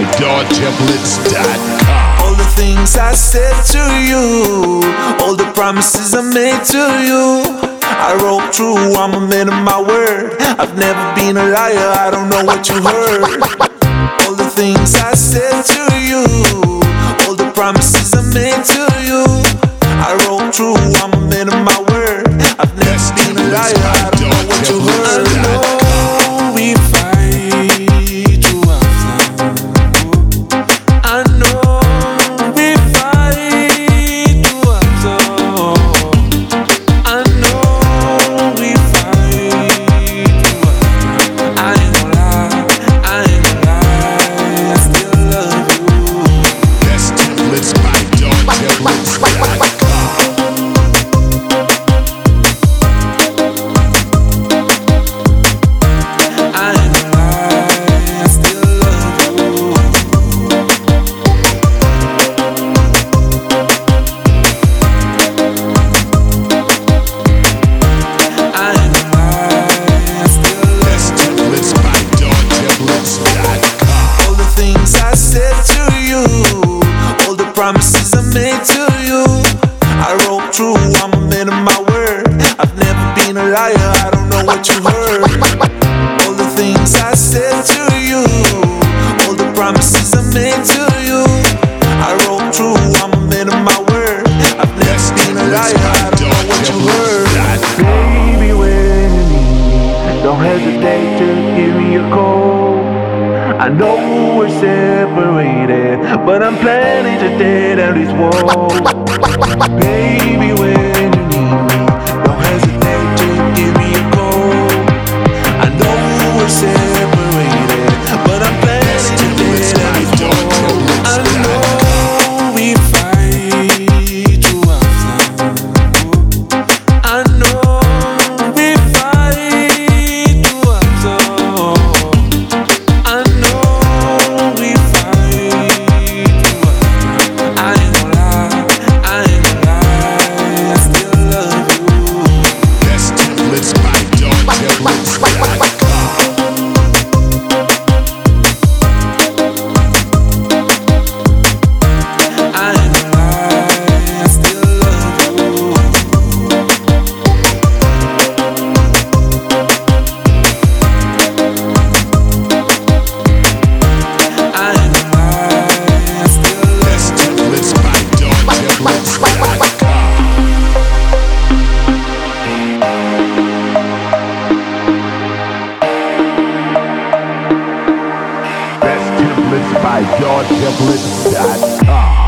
DJTemplates.com. All the things I said to you, all the promises I made to you. I wrote true, I'm a man of my word. I've never been a liar, I don't know what you heard. All the things I said to you, all the promises I made to you. I wrote true, I'm a Of my word. I've never been a liar, I don't know what you heard. All the things I said to you, all the promises I made to you. I wrote true, I'm a man of my word. I've never been a liar, I don't know what you heard. Baby, when you need me, don't hesitate to give me a call. I know we're separated, but I'm planning to tear down this wall. Baby, when by DawTemplates.com.